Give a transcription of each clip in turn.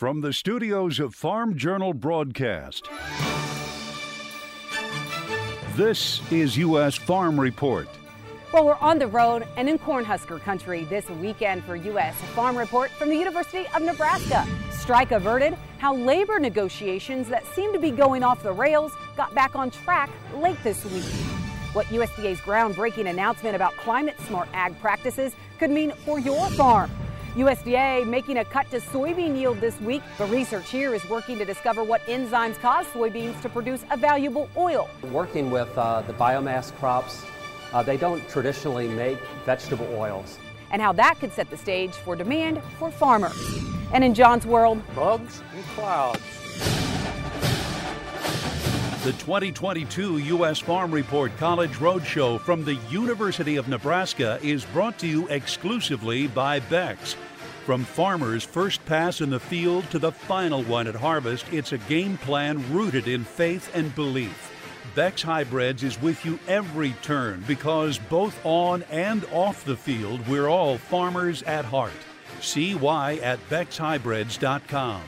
From the studios of Farm Journal Broadcast, this is U.S. Farm Report. Well, we're on the road and in Cornhusker country this weekend for U.S. Farm Report from the University of Nebraska. Strike averted, how labor negotiations that seem to be going off the rails got back on track late this week. What USDA's groundbreaking announcement about climate smart ag practices could mean for your farm. USDA making a cut to soybean yield this week. The research here is working to discover what enzymes cause soybeans to produce a valuable oil. Working with uh, the biomass crops, uh, they don't traditionally make vegetable oils. And how that could set the stage for demand for farmers. And in John's world, bugs and clouds. The 2022 U.S. Farm Report College Roadshow from the University of Nebraska is brought to you exclusively by Beck's. From farmers' first pass in the field to the final one at harvest, it's a game plan rooted in faith and belief. Beck's Hybrids is with you every turn because both on and off the field, we're all farmers at heart. See why at BecksHybrids.com.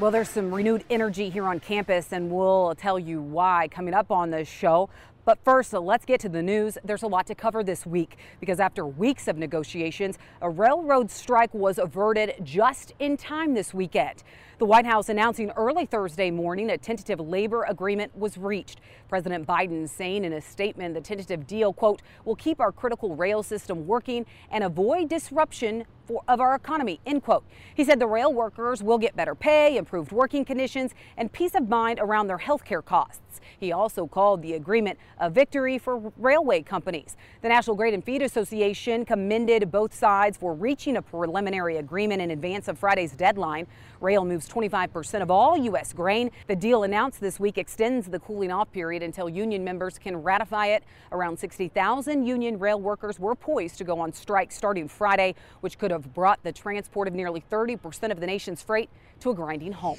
Well, there's some renewed energy here on campus, and we'll tell you why coming up on the show. But first, let's get to the news. There's a lot to cover this week because after weeks of negotiations, a railroad strike was averted just in time this weekend. The White House announcing early Thursday morning a tentative labor agreement was reached. President Biden saying in a statement the tentative deal, quote, will keep our critical rail system working and avoid disruption for, of our economy, end quote. He said the rail workers will get better pay, improved working conditions, and peace of mind around their health care costs. He also called the agreement a victory for railway companies. The National Grain and Feed Association commended both sides for reaching a preliminary agreement in advance of Friday's deadline. Rail moves 25% of all U.S. grain. The deal announced this week extends the cooling off period until union members can ratify it. Around 60,000 union rail workers were poised to go on strike starting Friday, which could have brought the transport of nearly 30% of the nation's freight to a grinding halt.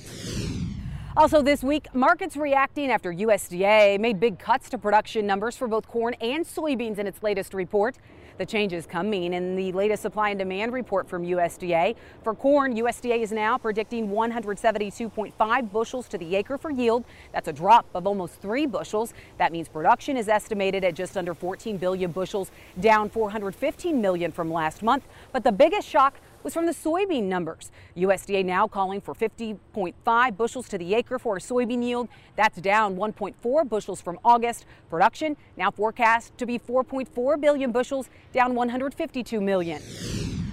Also this week, markets reacting after USDA made big cuts to production numbers for both corn and soybeans in its latest report. The changes coming in the latest supply and demand report from USDA. For corn, USDA is now predicting 172.5 bushels to the acre for yield. That's a drop of almost three bushels. That means production is estimated at just under 14 billion bushels, down 415 million from last month. But the biggest shock was from the soybean numbers. USDA now calling for 50.5 bushels to the acre for a soybean yield. That's down 1.4 bushels from August. Production now forecast to be 4.4 billion bushels, down 152 million.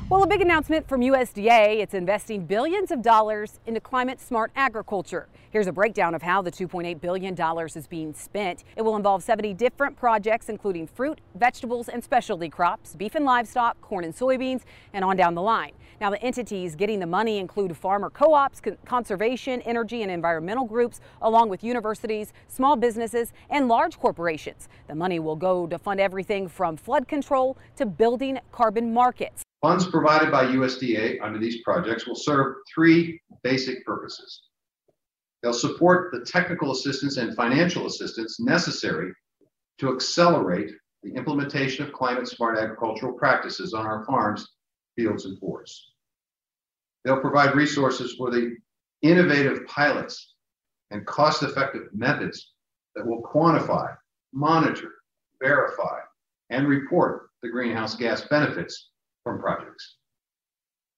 Well, a big announcement from USDA. It's investing billions of dollars into climate smart agriculture. Here's a breakdown of how the $2.8 billion is being spent. It will involve 70 different projects, including fruit, vegetables, and specialty crops, beef and livestock, corn and soybeans, and on down the line. Now, the entities getting the money include farmer co ops, conservation, energy, and environmental groups, along with universities, small businesses, and large corporations. The money will go to fund everything from flood control to building carbon markets. Funds provided by USDA under these projects will serve three basic purposes. They'll support the technical assistance and financial assistance necessary to accelerate the implementation of climate smart agricultural practices on our farms, fields, and forests. They'll provide resources for the innovative pilots and cost effective methods that will quantify, monitor, verify, and report the greenhouse gas benefits from projects.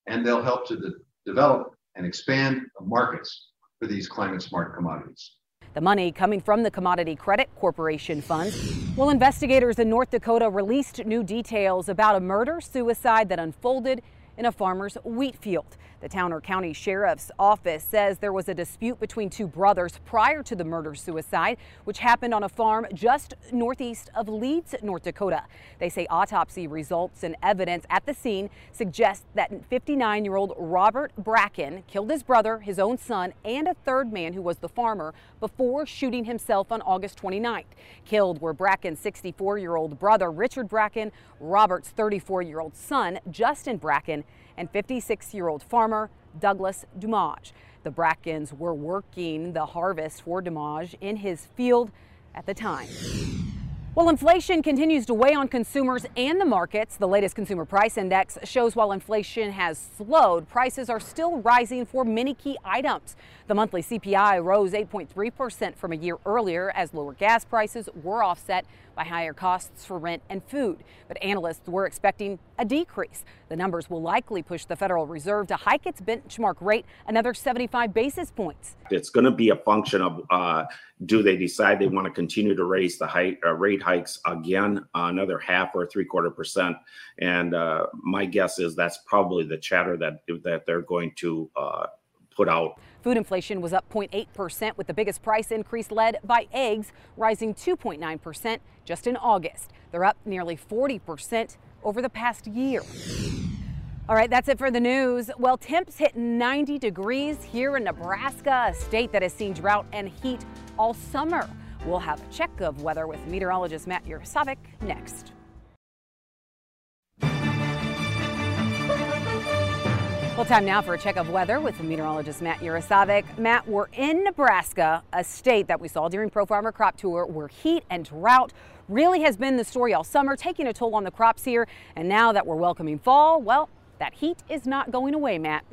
And they'll help to de- develop and expand the markets for these climate smart commodities. The money coming from the Commodity Credit Corporation funds. Well, investigators in North Dakota released new details about a murder suicide that unfolded in a farmer's wheat field. The Towner County Sheriff's Office says there was a dispute between two brothers prior to the murder suicide, which happened on a farm just northeast of Leeds, North Dakota. They say autopsy results and evidence at the scene suggest that 59 year old Robert Bracken killed his brother, his own son, and a third man who was the farmer before shooting himself on August 29th. Killed were Bracken's 64 year old brother, Richard Bracken, Robert's 34 year old son, Justin Bracken, and 56 year old farmer Douglas Dumage. The Brackens were working the harvest for Dumage in his field at the time. Well, inflation continues to weigh on consumers and the markets. The latest consumer price index shows while inflation has slowed, prices are still rising for many key items. The monthly CPI rose 8.3% from a year earlier as lower gas prices were offset by higher costs for rent and food. But analysts were expecting a decrease. The numbers will likely push the Federal Reserve to hike its benchmark rate another 75 basis points. It's going to be a function of uh, do they decide they want to continue to raise the height, uh, rate hikes again, uh, another half or three quarter percent? And uh, my guess is that's probably the chatter that that they're going to uh, put out. Food inflation was up 0.8%, with the biggest price increase led by eggs, rising 2.9% just in August. They're up nearly 40% over the past year. All right, that's it for the news. Well, temps hit 90 degrees here in Nebraska, a state that has seen drought and heat all summer. We'll have a check of weather with meteorologist Matt Yurosavik next. Well, time now for a check of weather with the meteorologist Matt Yurosavik. Matt, we're in Nebraska, a state that we saw during Pro Farmer Crop Tour where heat and drought really has been the story all summer, taking a toll on the crops here. And now that we're welcoming fall, well, that heat is not going away, Matt.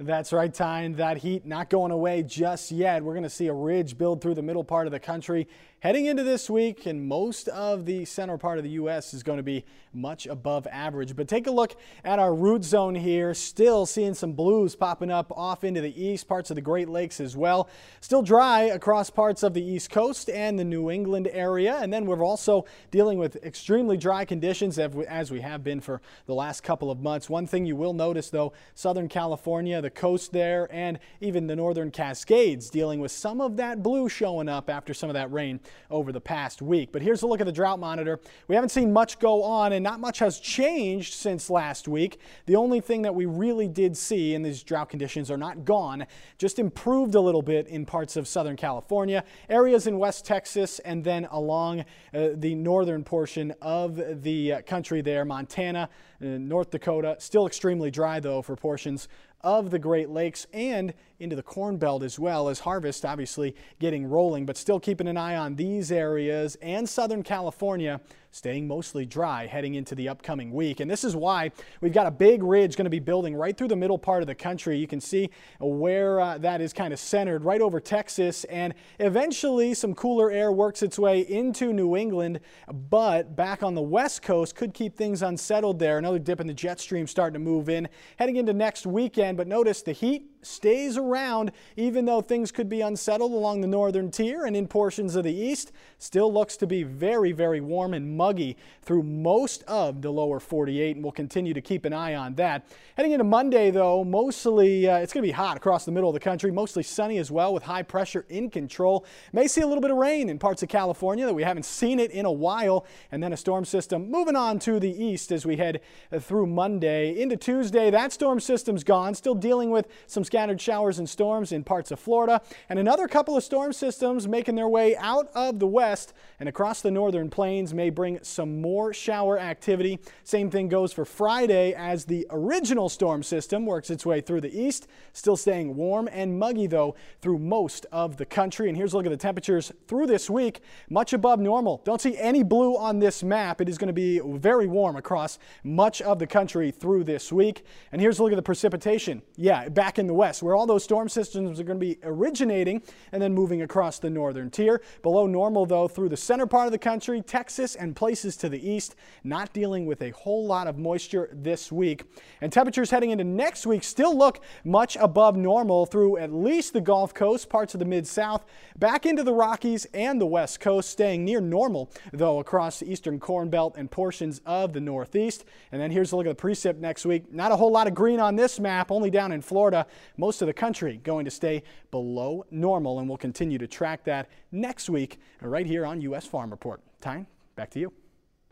That's right, Tyne. That heat not going away just yet. We're going to see a ridge build through the middle part of the country Heading into this week, and most of the center part of the U.S. is going to be much above average. But take a look at our root zone here. Still seeing some blues popping up off into the east, parts of the Great Lakes as well. Still dry across parts of the East Coast and the New England area. And then we're also dealing with extremely dry conditions as we have been for the last couple of months. One thing you will notice, though, Southern California, the coast there, and even the northern Cascades dealing with some of that blue showing up after some of that rain over the past week. But here's a look at the drought monitor. We haven't seen much go on and not much has changed since last week. The only thing that we really did see in these drought conditions are not gone, just improved a little bit in parts of Southern California, areas in West Texas, and then along uh, the northern portion of the uh, country there, Montana, uh, North Dakota. Still extremely dry though for portions of the Great Lakes and into the Corn Belt as well as harvest obviously getting rolling, but still keeping an eye on these areas and Southern California staying mostly dry heading into the upcoming week. And this is why we've got a big ridge going to be building right through the middle part of the country. You can see where uh, that is kind of centered right over Texas and eventually some cooler air works its way into New England, but back on the west coast could keep things unsettled there. Another dip in the jet stream starting to move in heading into next weekend, but notice the heat stays around even though things could be unsettled along the northern tier and in portions of the east. Still looks to be very, very warm and muggy through most of the lower 48 and we'll continue to keep an eye on that. Heading into Monday though, mostly uh, it's going to be hot across the middle of the country, mostly sunny as well with high pressure in control. May see a little bit of rain in parts of California that we haven't seen it in a while and then a storm system moving on to the east as we head through Monday into Tuesday. That storm system's gone, still dealing with some scattered showers and storms in parts of Florida, and another couple of storm systems making their way out of the west and across the northern plains may bring some more shower activity. Same thing goes for Friday as the original storm system works its way through the east, still staying warm and muggy though through most of the country. And here's a look at the temperatures through this week, much above normal. Don't see any blue on this map. It is going to be very warm across much of the country through this week. And here's a look at the precipitation. Yeah, back in the west, where all those storm systems are going to be originating and then moving across the northern tier. Below normal, though, through the center part of the country, Texas, and places to the east, not dealing with a whole lot of moisture this week. And temperatures heading into next week still look much above normal through at least the Gulf Coast, parts of the Mid South, back into the Rockies and the West Coast, staying near normal, though, across the eastern Corn Belt and portions of the Northeast. And then here's a look at the precip next week. Not a whole lot of green on this map, only down in Florida. Most of the country going to stay below normal, and we'll continue to track that next week right here on U.S. Farm Report. Tyne, back to you.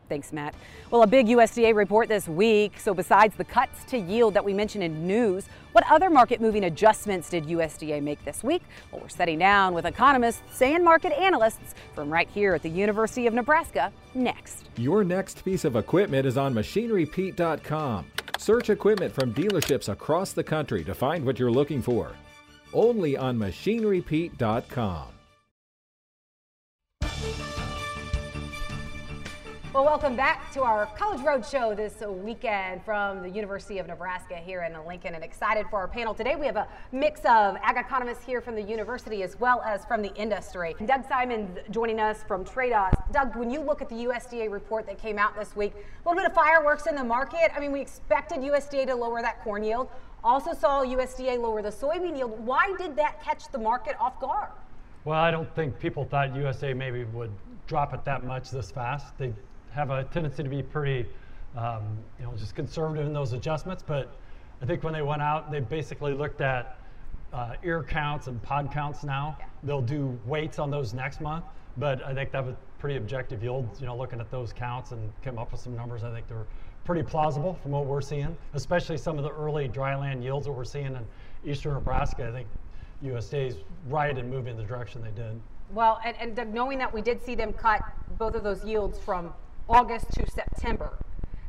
Thanks, Matt. Well, a big USDA report this week. So, besides the cuts to yield that we mentioned in news, what other market moving adjustments did USDA make this week? Well, we're sitting down with economists and market analysts from right here at the University of Nebraska next. Your next piece of equipment is on machinerypete.com. Search equipment from dealerships across the country to find what you're looking for. Only on machinerypete.com. Well, welcome back to our College Road Show this weekend from the University of Nebraska here in Lincoln and excited for our panel. Today we have a mix of ag economists here from the university as well as from the industry. Doug Simon joining us from TradeOS. Doug, when you look at the USDA report that came out this week, a little bit of fireworks in the market. I mean, we expected USDA to lower that corn yield. Also saw USDA lower the soybean yield. Why did that catch the market off guard? Well, I don't think people thought USDA maybe would drop it that much this fast. They have a tendency to be pretty, um, you know, just conservative in those adjustments. But I think when they went out, they basically looked at uh, ear counts and pod counts now. They'll do weights on those next month. But I think that was pretty objective yield, you know, looking at those counts and came up with some numbers. I think they're pretty plausible from what we're seeing, especially some of the early dryland yields that we're seeing in eastern Nebraska. I think USDA is right in moving the direction they did. Well, and, and knowing that we did see them cut both of those yields from August to September,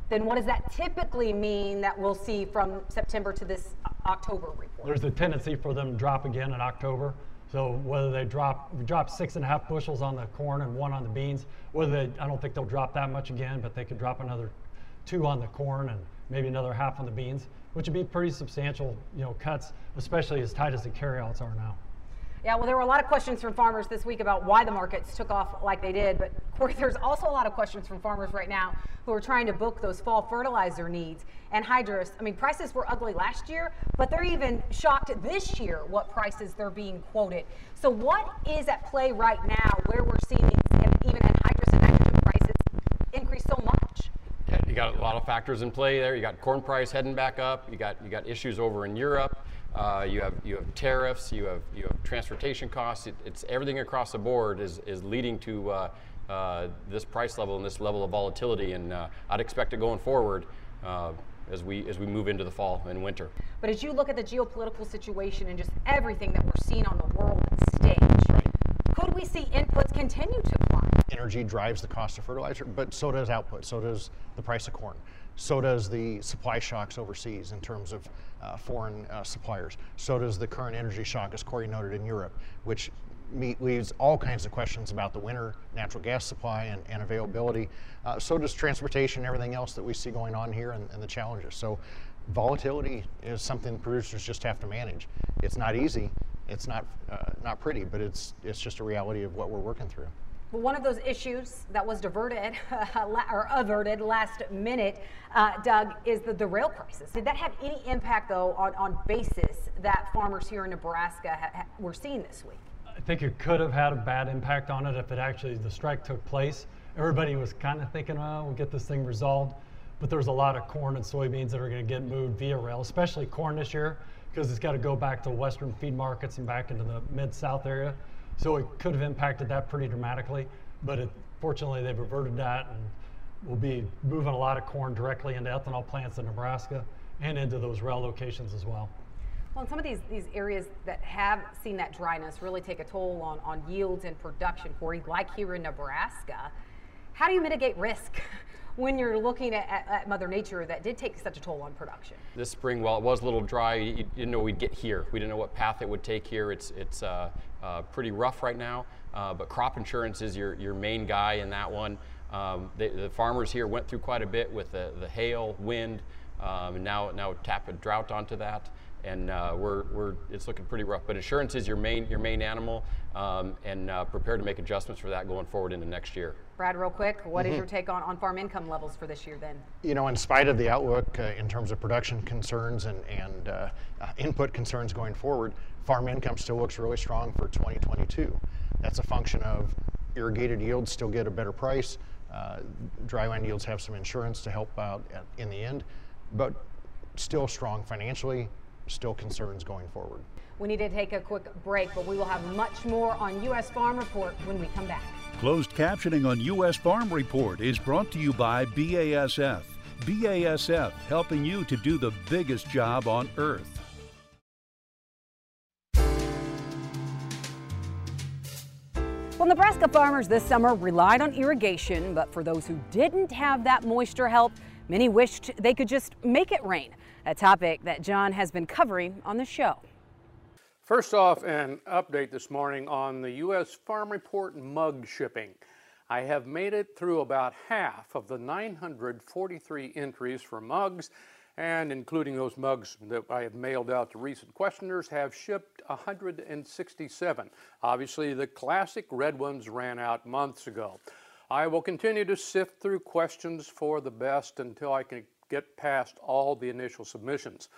then what does that typically mean that we'll see from September to this October report? There's a tendency for them to drop again in October. So whether they drop drop six and a half bushels on the corn and one on the beans, whether they, I don't think they'll drop that much again, but they could drop another two on the corn and maybe another half on the beans, which would be pretty substantial, you know, cuts, especially as tight as the carryouts are now. Yeah, well, there were a lot of questions from farmers this week about why the markets took off like they did. But Corey, there's also a lot of questions from farmers right now who are trying to book those fall fertilizer needs. Anhydrous, I mean, prices were ugly last year, but they're even shocked this year what prices they're being quoted. So, what is at play right now where we're seeing even anhydrous and nitrogen prices increase so much? Got a lot of factors in play there. You got corn price heading back up. You got you got issues over in Europe. Uh, you have you have tariffs. You have you have transportation costs. It, it's everything across the board is is leading to uh, uh, this price level and this level of volatility. And uh, I'd expect it going forward uh, as we as we move into the fall and winter. But as you look at the geopolitical situation and just everything that we're seeing on the world stage. Could we see inputs continue to climb? Energy drives the cost of fertilizer, but so does output. So does the price of corn. So does the supply shocks overseas in terms of uh, foreign uh, suppliers. So does the current energy shock, as Corey noted, in Europe, which meet, leaves all kinds of questions about the winter natural gas supply and, and availability. Uh, so does transportation everything else that we see going on here and, and the challenges. So volatility is something producers just have to manage. It's not easy, it's not, uh, not pretty, but it's, it's just a reality of what we're working through. Well, one of those issues that was diverted or averted last minute, uh, Doug, is the, the rail crisis. Did that have any impact, though, on, on basis that farmers here in Nebraska ha- ha- were seeing this week? I think it could have had a bad impact on it if it actually the strike took place. Everybody was kind of thinking, "Well, we'll get this thing resolved," but there's a lot of corn and soybeans that are going to get moved via rail, especially corn this year, because it's got to go back to western feed markets and back into the mid-south area. So it could have impacted that pretty dramatically, but it, fortunately they've reverted that and we'll be moving a lot of corn directly into ethanol plants in Nebraska and into those rail locations as well. Well, in some of these, these areas that have seen that dryness really take a toll on, on yields and production, Corey, like here in Nebraska. How do you mitigate risk when you're looking at, at, at, Mother Nature that did take such a toll on production? This spring, while it was a little dry, you, didn't know we'd get here. We didn't know what path it would take here. It's, it's uh, uh, pretty rough right now, uh, but crop insurance is your, your main guy in that one. Um, the, farmers here went through quite a bit with the, the hail, wind, um, and now, now tap a drought onto that and uh, we're, we're, it's looking pretty rough. But insurance is your main, your main animal, um, and uh, prepare to make adjustments for that going forward into next year. Brad, real quick, what mm-hmm. is your take on, on farm income levels for this year then? You know, in spite of the outlook uh, in terms of production concerns and, and uh, uh, input concerns going forward, farm income still looks really strong for 2022. That's a function of irrigated yields still get a better price. Uh, dryland yields have some insurance to help out at, in the end, but still strong financially, still concerns going forward. We need to take a quick break, but we will have much more on U.S. Farm Report when we come back. Closed captioning on U.S. Farm Report is brought to you by BASF. BASF helping you to do the biggest job on earth. Well, Nebraska farmers this summer relied on irrigation, but for those who didn't have that moisture help, many wished they could just make it rain a topic that John has been covering on the show. First off, an update this morning on the U.S. Farm Report mug shipping. I have made it through about half of the 943 entries for mugs, and including those mugs that I have mailed out to recent questioners, have shipped 167. Obviously, the classic red ones ran out months ago. I will continue to sift through questions for the best until I can get past all the initial submissions.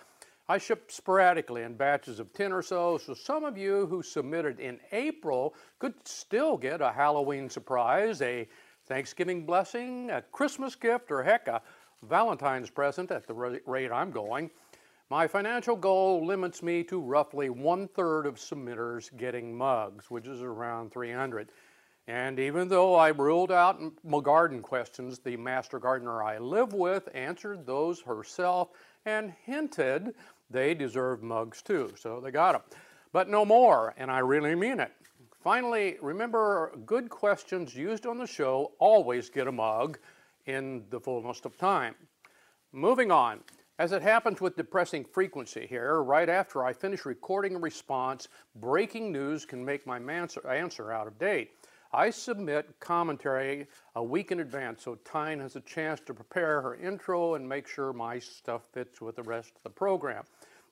I ship sporadically in batches of 10 or so, so some of you who submitted in April could still get a Halloween surprise, a Thanksgiving blessing, a Christmas gift, or heck, a Valentine's present at the rate I'm going. My financial goal limits me to roughly one third of submitters getting mugs, which is around 300. And even though I ruled out my garden questions, the master gardener I live with answered those herself and hinted they deserve mugs too, so they got them. But no more, and I really mean it. Finally, remember good questions used on the show always get a mug in the fullness of time. Moving on. As it happens with depressing frequency here, right after I finish recording a response, breaking news can make my answer out of date. I submit commentary a week in advance so Tyne has a chance to prepare her intro and make sure my stuff fits with the rest of the program.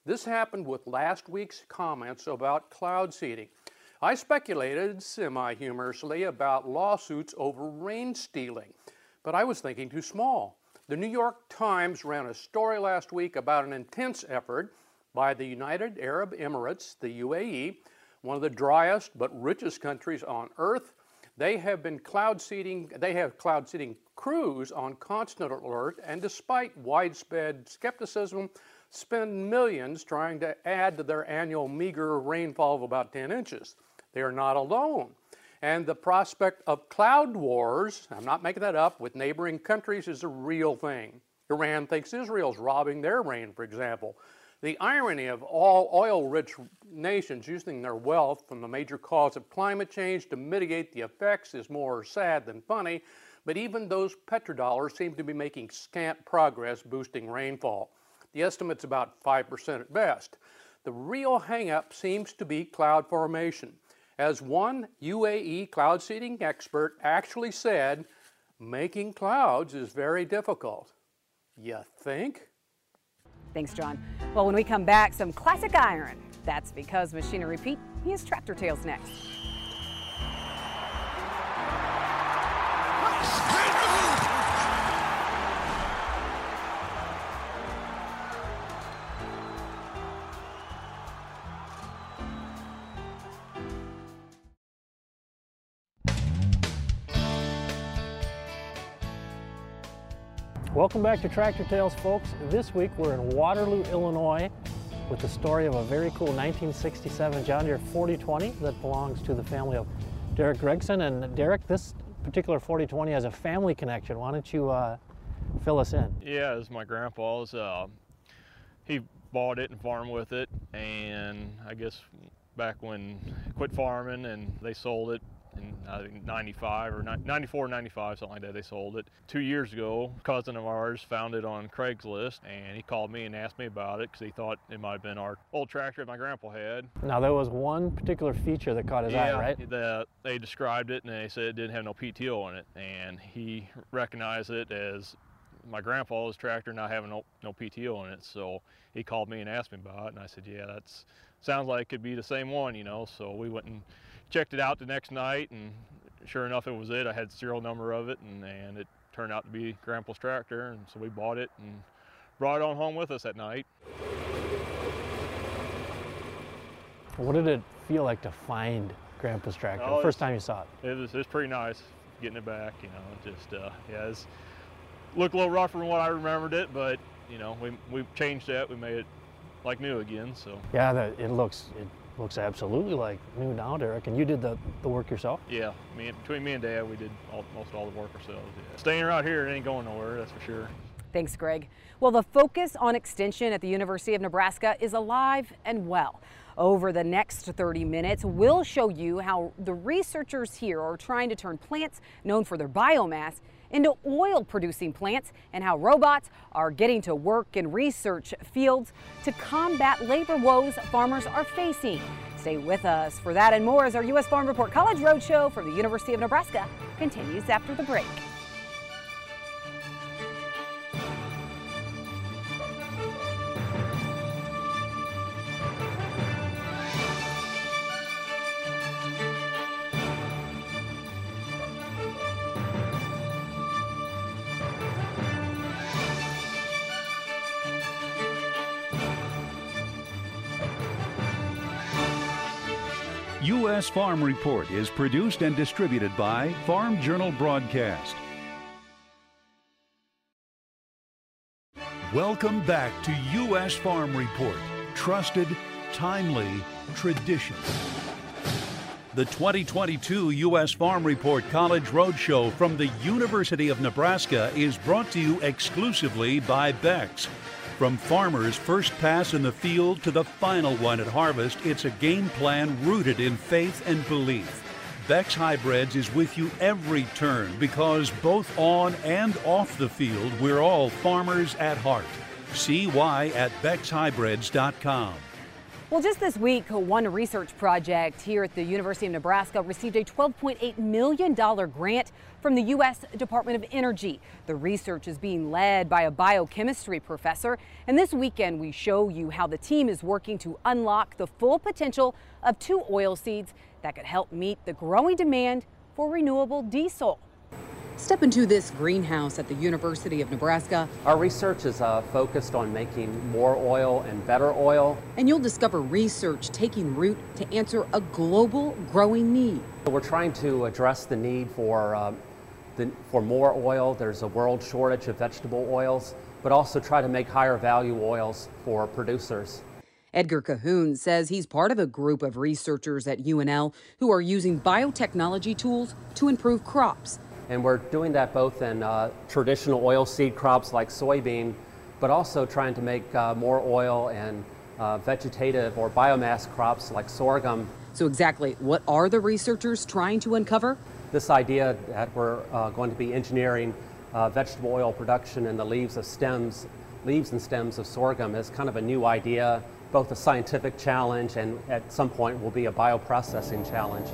This happened with last week's comments about cloud seeding. I speculated semi-humorously about lawsuits over rain stealing, but I was thinking too small. The New York Times ran a story last week about an intense effort by the United Arab Emirates, the UAE, one of the driest but richest countries on earth, they have been cloud seeding, they have cloud seeding crews on constant alert, and despite widespread skepticism, spend millions trying to add to their annual meager rainfall of about 10 inches. They are not alone. And the prospect of cloud wars, I'm not making that up, with neighboring countries is a real thing. Iran thinks Israel's robbing their rain, for example. The irony of all oil rich nations using their wealth from the major cause of climate change to mitigate the effects is more sad than funny, but even those petrodollars seem to be making scant progress boosting rainfall. The estimate's about 5% at best. The real hangup seems to be cloud formation. As one UAE cloud seeding expert actually said, making clouds is very difficult. You think? Thanks, John. Well, when we come back, some classic iron. That's because Machinery Pete, he has Tractor Tales next. Welcome back to Tractor Tales, folks. This week we're in Waterloo, Illinois with the story of a very cool 1967 John Deere 4020 that belongs to the family of Derek Gregson. And Derek, this particular 4020 has a family connection. Why don't you uh, fill us in? Yeah, is my grandpa's. Uh, he bought it and farmed with it, and I guess back when quit farming and they sold it in I think 95 or 94, 95, something like that. They sold it. Two years ago, a cousin of ours found it on Craigslist and he called me and asked me about it because he thought it might have been our old tractor that my grandpa had. Now, there was one particular feature that caught his yeah, eye, right? The, they described it and they said it didn't have no PTO on it. And he recognized it as my grandpa's tractor not having no, no PTO on it. So he called me and asked me about it. And I said, yeah, that's sounds like it could be the same one, you know. So we went and checked it out the next night, and sure enough, it was it. I had serial number of it, and, and it turned out to be Grandpa's tractor, and so we bought it and brought it on home with us at night. What did it feel like to find Grandpa's tractor oh, the first time you saw it? It was, it was pretty nice getting it back, you know, just, uh, yeah, it looked a little rougher than what I remembered it, but, you know, we, we changed that, we made it like new again, so. Yeah, the, it looks, it looks absolutely like new now, Derek. And you did the, the work yourself? Yeah, me, between me and Dad, we did all, most all the work ourselves. Yeah. Staying right here, it ain't going nowhere, that's for sure. Thanks, Greg. Well, the focus on extension at the University of Nebraska is alive and well. Over the next 30 minutes, we'll show you how the researchers here are trying to turn plants known for their biomass into oil producing plants and how robots are getting to work in research fields to combat labor woes farmers are facing. Stay with us for that and more as our U.S. Farm Report College Roadshow from the University of Nebraska continues after the break. U.S. Farm Report is produced and distributed by Farm Journal Broadcast. Welcome back to U.S. Farm Report. Trusted, timely, tradition. The 2022 U.S. Farm Report College Roadshow from the University of Nebraska is brought to you exclusively by Beck's. From farmers' first pass in the field to the final one at harvest, it's a game plan rooted in faith and belief. Beck's Hybrids is with you every turn because both on and off the field, we're all farmers at heart. See why at beckshybrids.com. Well, just this week, one research project here at the University of Nebraska received a $12.8 million grant from the U.S. Department of Energy. The research is being led by a biochemistry professor. And this weekend, we show you how the team is working to unlock the full potential of two oil seeds that could help meet the growing demand for renewable diesel. Step into this greenhouse at the University of Nebraska. Our research is uh, focused on making more oil and better oil. And you'll discover research taking root to answer a global growing need. We're trying to address the need for, um, the, for more oil. There's a world shortage of vegetable oils, but also try to make higher value oils for producers. Edgar Cahoon says he's part of a group of researchers at UNL who are using biotechnology tools to improve crops. And we're doing that both in uh, traditional oil seed crops like soybean, but also trying to make uh, more oil and uh, vegetative or biomass crops like sorghum. So, exactly what are the researchers trying to uncover? This idea that we're uh, going to be engineering uh, vegetable oil production in the leaves of stems, leaves and stems of sorghum is kind of a new idea, both a scientific challenge and at some point will be a bioprocessing challenge.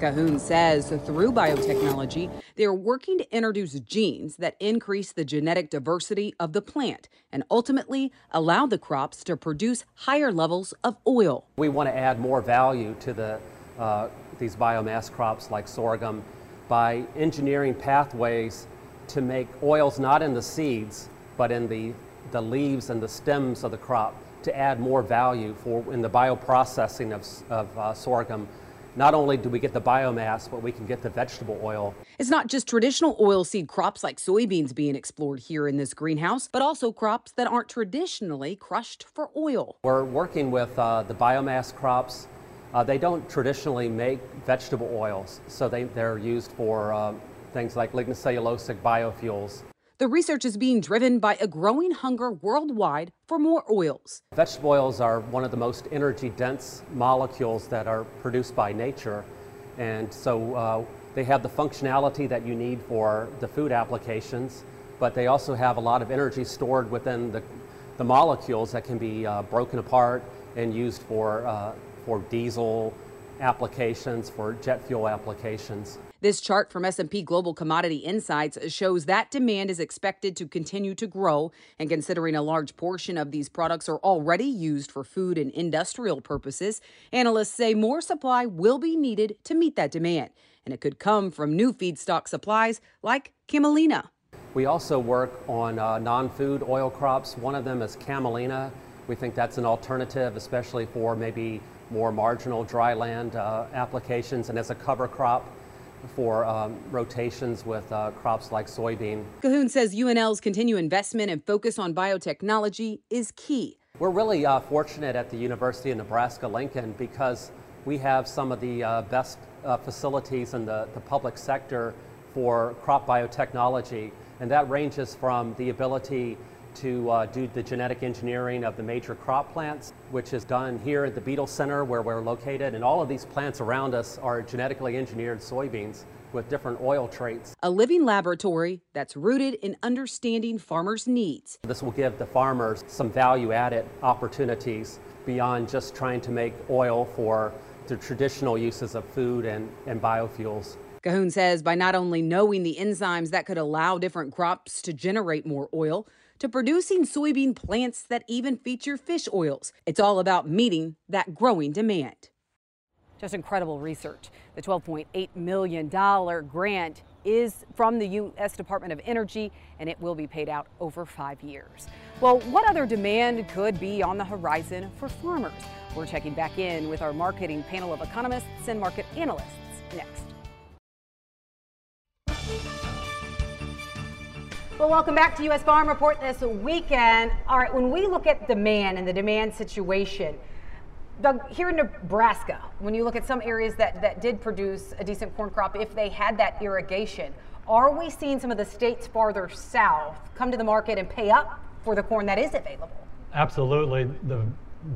Cahoon says through biotechnology, they are working to introduce genes that increase the genetic diversity of the plant and ultimately allow the crops to produce higher levels of oil. We want to add more value to the, uh, these biomass crops like sorghum by engineering pathways to make oils not in the seeds, but in the, the leaves and the stems of the crop to add more value for in the bioprocessing of, of uh, sorghum not only do we get the biomass, but we can get the vegetable oil. It's not just traditional oilseed crops like soybeans being explored here in this greenhouse, but also crops that aren't traditionally crushed for oil. We're working with uh, the biomass crops. Uh, they don't traditionally make vegetable oils, so they, they're used for uh, things like lignocellulosic biofuels. The research is being driven by a growing hunger worldwide for more oils. Vegetable oils are one of the most energy dense molecules that are produced by nature. And so uh, they have the functionality that you need for the food applications, but they also have a lot of energy stored within the, the molecules that can be uh, broken apart and used for, uh, for diesel applications, for jet fuel applications. This chart from S&P Global Commodity Insights shows that demand is expected to continue to grow and considering a large portion of these products are already used for food and industrial purposes, analysts say more supply will be needed to meet that demand and it could come from new feedstock supplies like camelina. We also work on uh, non-food oil crops. One of them is camelina. We think that's an alternative, especially for maybe more marginal dry land uh, applications and as a cover crop for um, rotations with uh, crops like soybean. Cahoon says UNL's continued investment and focus on biotechnology is key. We're really uh, fortunate at the University of Nebraska-Lincoln because we have some of the uh, best uh, facilities in the, the public sector for crop biotechnology, and that ranges from the ability to uh, do the genetic engineering of the major crop plants, which is done here at the Beadle Center where we're located. And all of these plants around us are genetically engineered soybeans with different oil traits. A living laboratory that's rooted in understanding farmers' needs. This will give the farmers some value added opportunities beyond just trying to make oil for the traditional uses of food and, and biofuels. Cahoon says by not only knowing the enzymes that could allow different crops to generate more oil, to producing soybean plants that even feature fish oils, it's all about meeting that growing demand. Just incredible research. The $12.8 million grant is from the U.S. Department of Energy and it will be paid out over five years. Well, what other demand could be on the horizon for farmers? We're checking back in with our marketing panel of economists and market analysts next. Well, welcome back to U.S. Farm Report this weekend. All right, when we look at demand and the demand situation, Doug, here in Nebraska, when you look at some areas that, that did produce a decent corn crop, if they had that irrigation, are we seeing some of the states farther south come to the market and pay up for the corn that is available? Absolutely. The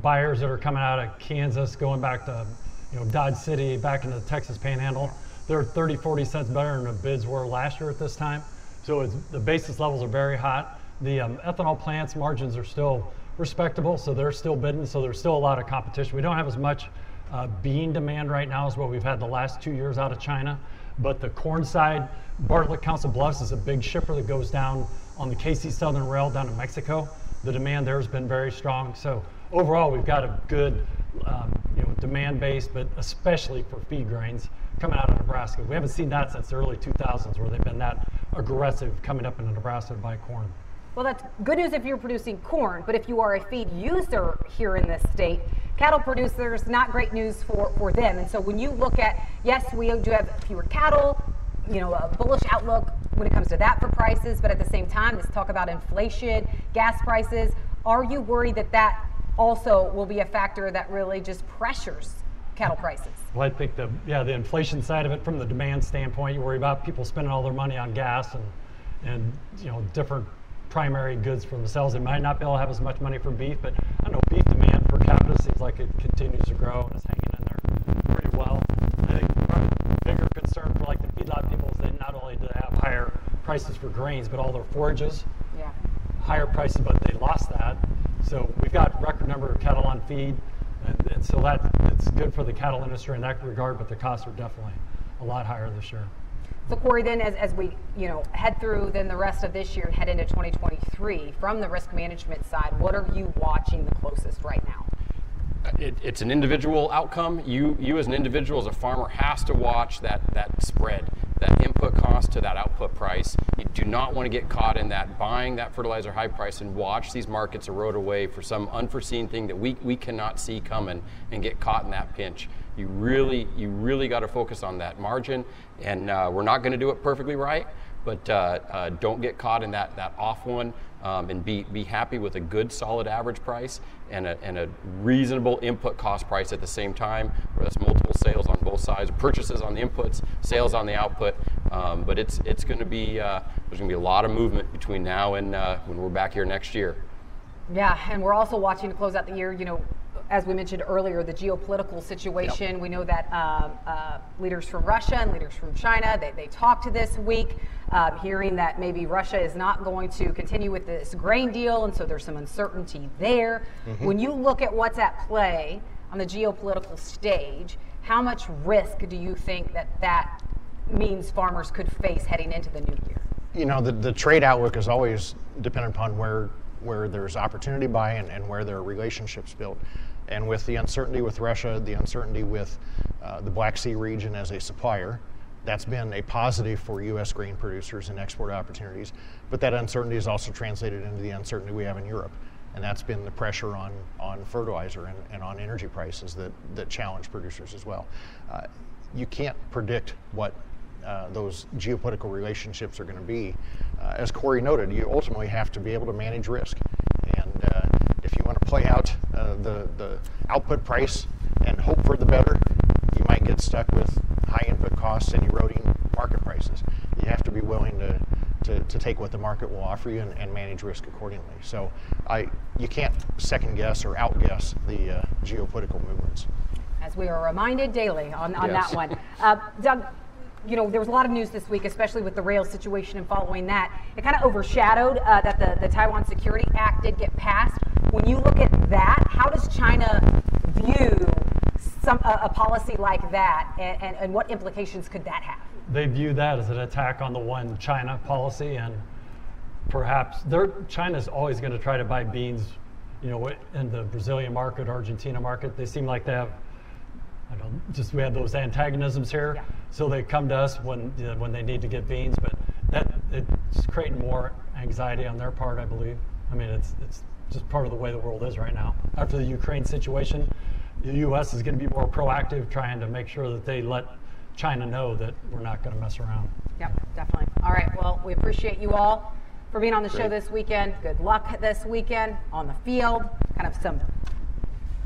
buyers that are coming out of Kansas, going back to you know Dodge City, back into the Texas Panhandle, they're 30, 40 cents better than the bids were last year at this time. So the basis levels are very hot. The um, ethanol plants margins are still respectable, so they're still bidding. So there's still a lot of competition. We don't have as much uh, bean demand right now as what we've had the last two years out of China. But the corn side, Bartlett Council Bluffs is a big shipper that goes down on the KC Southern Rail down to Mexico. The demand there has been very strong. So overall, we've got a good um, you know, demand base, but especially for feed grains coming out of Nebraska. We haven't seen that since the early 2000s where they've been that aggressive coming up into Nebraska to buy corn. Well, that's good news if you're producing corn, but if you are a feed user here in this state, cattle producers, not great news for, for them. And so when you look at, yes, we do have fewer cattle, you know, a bullish outlook when it comes to that for prices, but at the same time, let's talk about inflation, gas prices. Are you worried that that also will be a factor that really just pressures cattle prices? Well, I think the yeah the inflation side of it from the demand standpoint, you worry about people spending all their money on gas and and you know different primary goods for themselves. They might not be able to have as much money for beef, but I know beef demand per capita seems like it continues to grow and is hanging in there pretty well. I think bigger concern for like the feedlot people is that not only do they have higher prices for grains, but all their forages, yeah. higher prices, but they lost that. So we've got record number of cattle on feed, and, and so that it's good for the cattle industry in that regard. But the costs are definitely a lot higher this year. So Corey, then as, as we you know head through then the rest of this year and head into 2023, from the risk management side, what are you watching the closest right now? Uh, it, it's an individual outcome. You you as an individual, as a farmer, has to watch that that spread, that input cost to that output price. You do not want to get caught in that buying that fertilizer high price and watch these markets erode away for some unforeseen thing that we, we cannot see coming and get caught in that pinch. You really, you really got to focus on that margin, and uh, we're not going to do it perfectly right, but uh, uh, don't get caught in that, that off one, um, and be, be happy with a good, solid average price and a, and a reasonable input cost price at the same time, where that's multiple sales on both sides, purchases on the inputs, sales on the output. Um, but it's, it's going to be, uh, there's going to be a lot of movement between now and uh, when we're back here next year. Yeah, and we're also watching to close out the year, you know, as we mentioned earlier, the geopolitical situation. Yep. We know that um, uh, leaders from Russia and leaders from China, they, they talked this week, um, hearing that maybe Russia is not going to continue with this grain deal, and so there's some uncertainty there. Mm-hmm. When you look at what's at play on the geopolitical stage, how much risk do you think that that means farmers could face heading into the new year? You know, the, the trade outlook is always dependent upon where where there's opportunity buy and, and where there are relationships built. And with the uncertainty with Russia, the uncertainty with uh, the Black Sea region as a supplier, that's been a positive for U.S. grain producers and export opportunities. But that uncertainty is also translated into the uncertainty we have in Europe. And that's been the pressure on, on fertilizer and, and on energy prices that, that challenge producers as well. Uh, you can't predict what uh, those geopolitical relationships are going to be. Uh, as Corey noted, you ultimately have to be able to manage risk. And uh, if you want to play out uh, the, the output price and hope for the better, you might get stuck with high input costs and eroding market prices. You have to be willing to, to, to take what the market will offer you and, and, manage risk accordingly. So I, you can't second guess or outguess the uh, geopolitical movements. As we are reminded daily on, on yes. that one. Uh, Doug, you know, there was a lot of news this week, especially with the rail situation and following that. It kind of overshadowed uh, that the, the Taiwan Security Act did get passed. When you look at that, how does China view some, a, a policy like that, and, and, and what implications could that have? they view that as an attack on the one China policy, and perhaps China's always going to try to buy beans, you know, in the Brazilian market, Argentina market. They seem like they have, I don't just we have those antagonisms here, yeah. so they come to us when you know, when they need to get beans, but that it's creating more anxiety on their part, I believe. I mean, it's it's just part of the way the world is right now. After the Ukraine situation, the U.S. is going to be more proactive, trying to make sure that they let China know that we're not going to mess around. Yep, definitely. All right. Well, we appreciate you all for being on the Great. show this weekend. Good luck this weekend on the field. Kind of some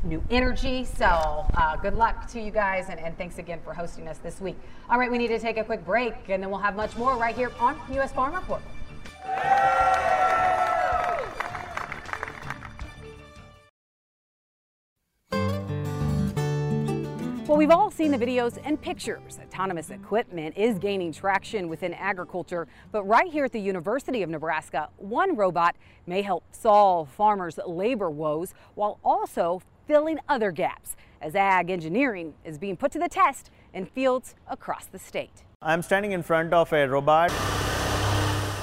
new energy. So uh, good luck to you guys, and, and, thanks again for hosting us this week. All right, we need to take a quick break, and then we'll have much more right here on U.S. Farm Report. We've all seen the videos and pictures. Autonomous equipment is gaining traction within agriculture, but right here at the University of Nebraska, one robot may help solve farmers' labor woes while also filling other gaps as ag engineering is being put to the test in fields across the state. I'm standing in front of a robot.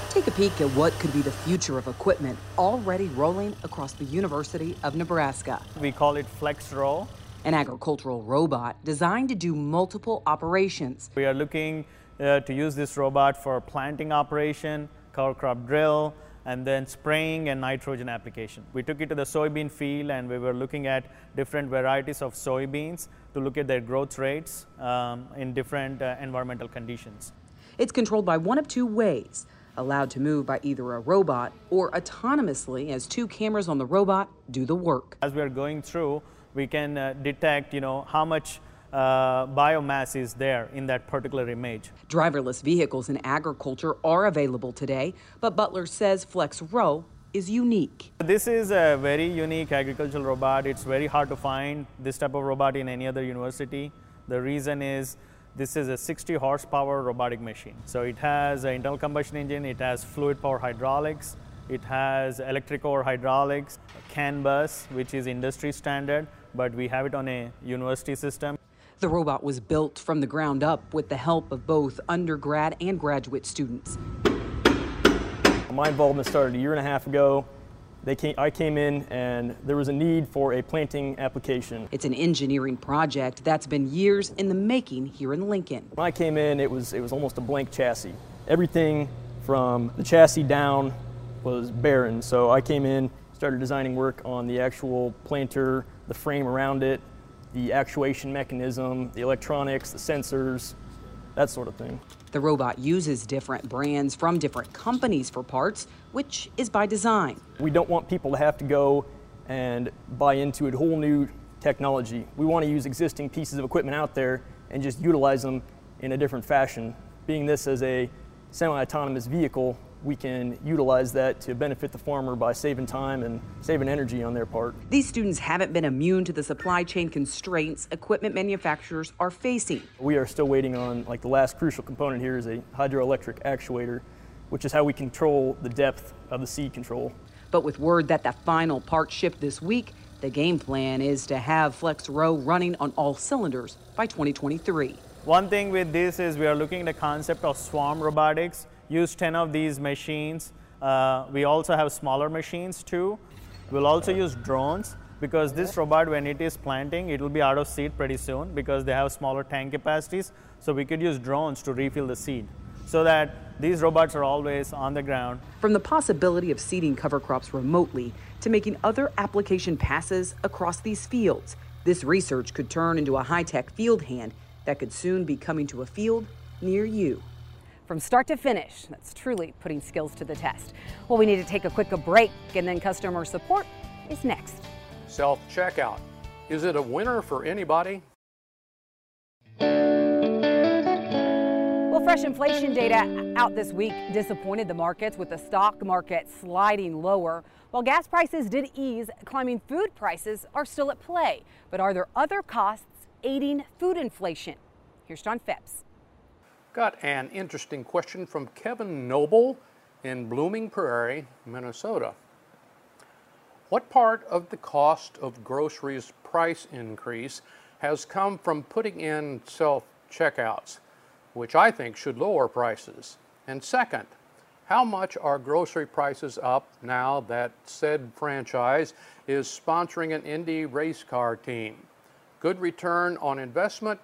Take a peek at what could be the future of equipment already rolling across the University of Nebraska. We call it FlexRow an agricultural robot designed to do multiple operations. We are looking uh, to use this robot for planting operation, cover crop drill, and then spraying and nitrogen application. We took it to the soybean field and we were looking at different varieties of soybeans to look at their growth rates um, in different uh, environmental conditions. It's controlled by one of two ways allowed to move by either a robot or autonomously as two cameras on the robot do the work. As we are going through, we can uh, detect, you know, how much uh, biomass is there in that particular image. Driverless vehicles in agriculture are available today, but Butler says Flex FlexRow is unique. This is a very unique agricultural robot. It's very hard to find this type of robot in any other university. The reason is this is a 60 horsepower robotic machine. So it has an internal combustion engine, it has fluid power hydraulics, it has electric or hydraulics, CAN bus, which is industry standard, but we have it on a university system. The robot was built from the ground up with the help of both undergrad and graduate students. My involvement started a year and a half ago. Came, I came in and there was a need for a planting application. It's an engineering project that's been years in the making here in Lincoln. When I came in, it was, it was almost a blank chassis. Everything from the chassis down was barren. So I came in, started designing work on the actual planter, the frame around it, the actuation mechanism, the electronics, the sensors, that sort of thing. The robot uses different brands from different companies for parts, which is by design. We don't want people to have to go and buy into a whole new technology. We want to use existing pieces of equipment out there and just utilize them in a different fashion. Being this as a semi-autonomous vehicle, we can utilize that to benefit the farmer by saving time and saving energy on their part. These students haven't been immune to the supply chain constraints equipment manufacturers are facing. We are still waiting on, like the last crucial component here is a hydroelectric actuator, which is how we control the depth of the seed control. But with word that the final part shipped this week, the game plan is to have FlexRow running on all cylinders by 2023. One thing with this is we are looking at the concept of swarm robotics use 10 of these machines. Uh, we also have smaller machines too. We'll also use drones because this robot, when it is planting, it will be out of seed pretty soon because they have smaller tank capacities. So we could use drones to refill the seed so that these robots are always on the ground. From the possibility of seeding cover crops remotely to making other application passes across these fields, this research could turn into a high tech field hand that could soon be coming to a field near you from start to finish. That's truly putting skills to the test. Well, we need to take a quick break, and then customer support is next. Self checkout. Is it a winner for anybody? Well, fresh inflation data out this week disappointed the markets with the stock market sliding lower. While gas prices did ease, climbing food prices are still at play. But are there other costs aiding food inflation? Here's John Phipps. Got an interesting question from Kevin Noble in Blooming Prairie, Minnesota. What part of the cost of groceries price increase has come from putting in self checkouts? which I think should lower prices? And second, how much are grocery prices up now that said franchise is sponsoring an Indy race car team? Good return on investment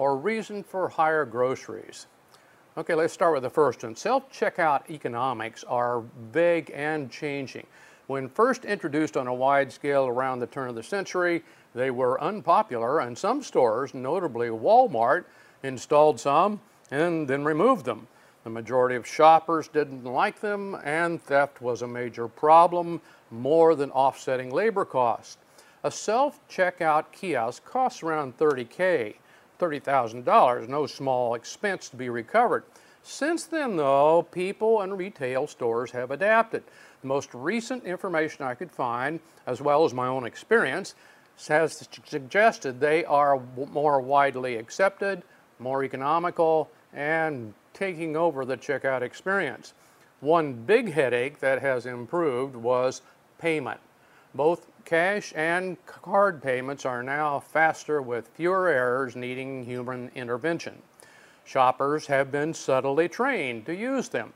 or reason for higher groceries? Okay, let's start with the first one. Self-checkout economics are vague and changing. When first introduced on a wide scale around the turn of the century, they were unpopular and some stores, notably Walmart, installed some and then removed them. The majority of shoppers didn't like them and theft was a major problem, more than offsetting labor costs. A self-checkout kiosk costs around 30K. $30,000, no small expense to be recovered. Since then, though, people and retail stores have adapted. The most recent information I could find, as well as my own experience, has suggested they are more widely accepted, more economical, and taking over the checkout experience. One big headache that has improved was payment. Both cash and card payments are now faster with fewer errors needing human intervention. Shoppers have been subtly trained to use them.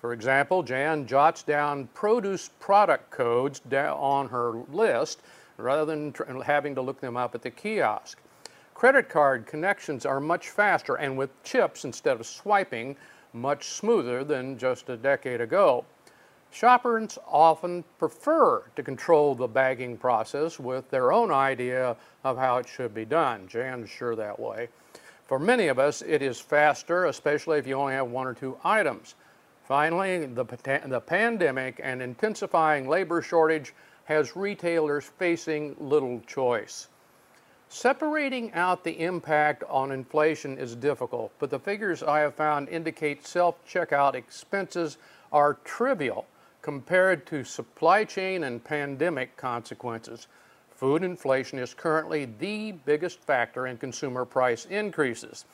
For example, Jan jots down produce product codes on her list rather than having to look them up at the kiosk. Credit card connections are much faster and with chips instead of swiping, much smoother than just a decade ago. Shoppers often prefer to control the bagging process with their own idea of how it should be done. Jan's sure that way. For many of us, it is faster, especially if you only have one or two items. Finally, the, the pandemic and intensifying labor shortage has retailers facing little choice. Separating out the impact on inflation is difficult, but the figures I have found indicate self-checkout expenses are trivial compared to supply chain and pandemic consequences. Food inflation is currently the biggest factor in consumer price increases.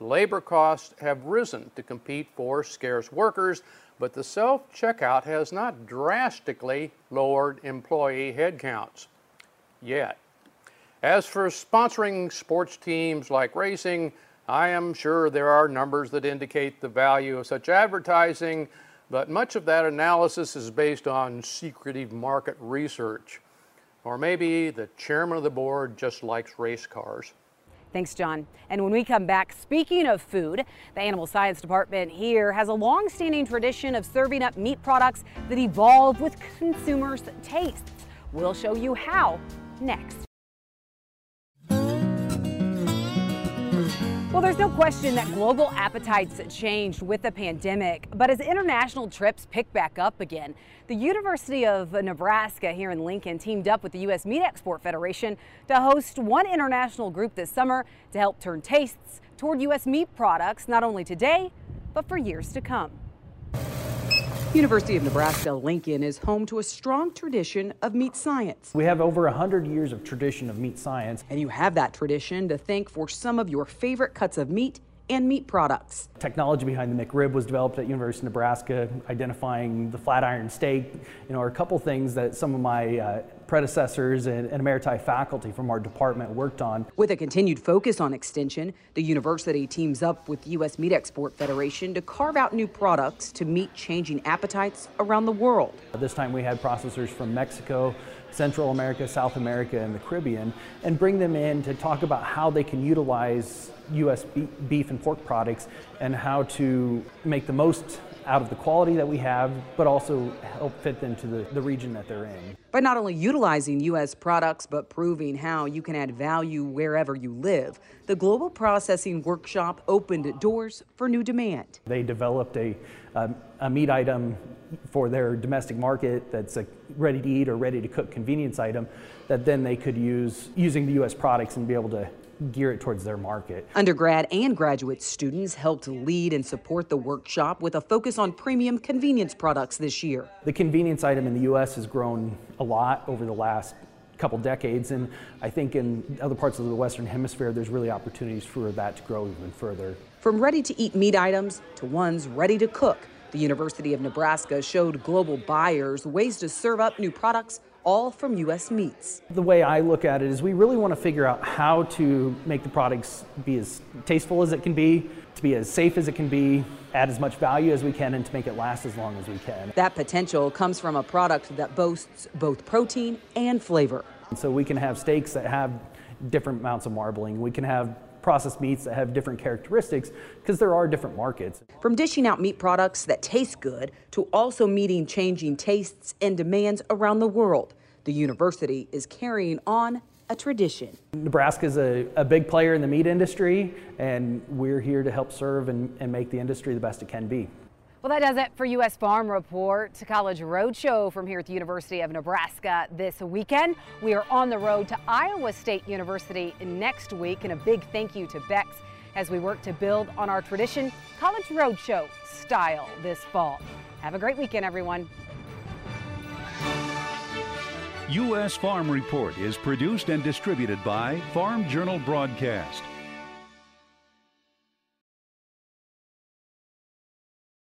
Labor costs have risen to compete for scarce workers, but the self-checkout has not drastically lowered employee headcounts yet. As for sponsoring sports teams like racing, I am sure there are numbers that indicate the value of such advertising, but much of that analysis is based on secretive market research. Or maybe the chairman of the board just likes race cars. Thanks, John. And when we come back, speaking of food, the Animal Science Department here has a long-standing tradition of serving up meat products that evolve with consumers' tastes. We'll show you how next. Well, there's no question that global appetites changed with the pandemic, but as international trips pick back up again, the University of Nebraska here in Lincoln teamed up with the U.S. Meat Export Federation to host one international group this summer to help turn tastes toward U.S. meat products, not only today, but for years to come. University of Nebraska Lincoln is home to a strong tradition of meat science. We have over 100 years of tradition of meat science. And you have that tradition to thank for some of your favorite cuts of meat and meat products. Technology behind the McRib was developed at University of Nebraska, identifying the flat iron steak, you know, are a couple things that some of my uh, predecessors and, and emeriti faculty from our department worked on. With a continued focus on extension, the university teams up with U.S. Meat Export Federation to carve out new products to meet changing appetites around the world. This time we had processors from Mexico, Central America, South America, and the Caribbean, and bring them in to talk about how they can utilize U.S. beef and pork products and how to make the most out of the quality that we have, but also help fit them to the, the region that they're in. By not only utilizing U.S. products, but proving how you can add value wherever you live, the Global Processing Workshop opened doors for new demand. They developed a, um, a meat item for their domestic market that's a ready to eat or ready to cook convenience item that then they could use using the U.S. products and be able to gear it towards their market. Undergrad and graduate students helped lead and support the workshop with a focus on premium convenience products this year. The convenience item in the U.S. has grown a lot over the last couple decades, and I think in other parts of the Western Hemisphere, there's really opportunities for that to grow even further. From ready to eat meat items to ones ready to cook, the University of Nebraska showed global buyers ways to serve up new products all from U.S. meats. The way I look at it is we really want to figure out how to make the products be as tasteful as it can be, to be as safe as it can be, add as much value as we can, and to make it last as long as we can. That potential comes from a product that boasts both protein and flavor. So we can have steaks that have different amounts of marbling. We can have processed meats that have different characteristics because there are different markets. From dishing out meat products that taste good to also meeting changing tastes and demands around the world, the university is carrying on a tradition. Nebraska is a, a big player in the meat industry, and we're here to help serve and, and make the industry the best it can be. Well, that does it for U.S. Farm Report College Roadshow from here at the University of Nebraska this weekend. We are on the road to Iowa State University next week, and a big thank you to Beck's as we work to build on our tradition College Roadshow style this fall. Have a great weekend, everyone. U.S. Farm Report is produced and distributed by Farm Journal Broadcast.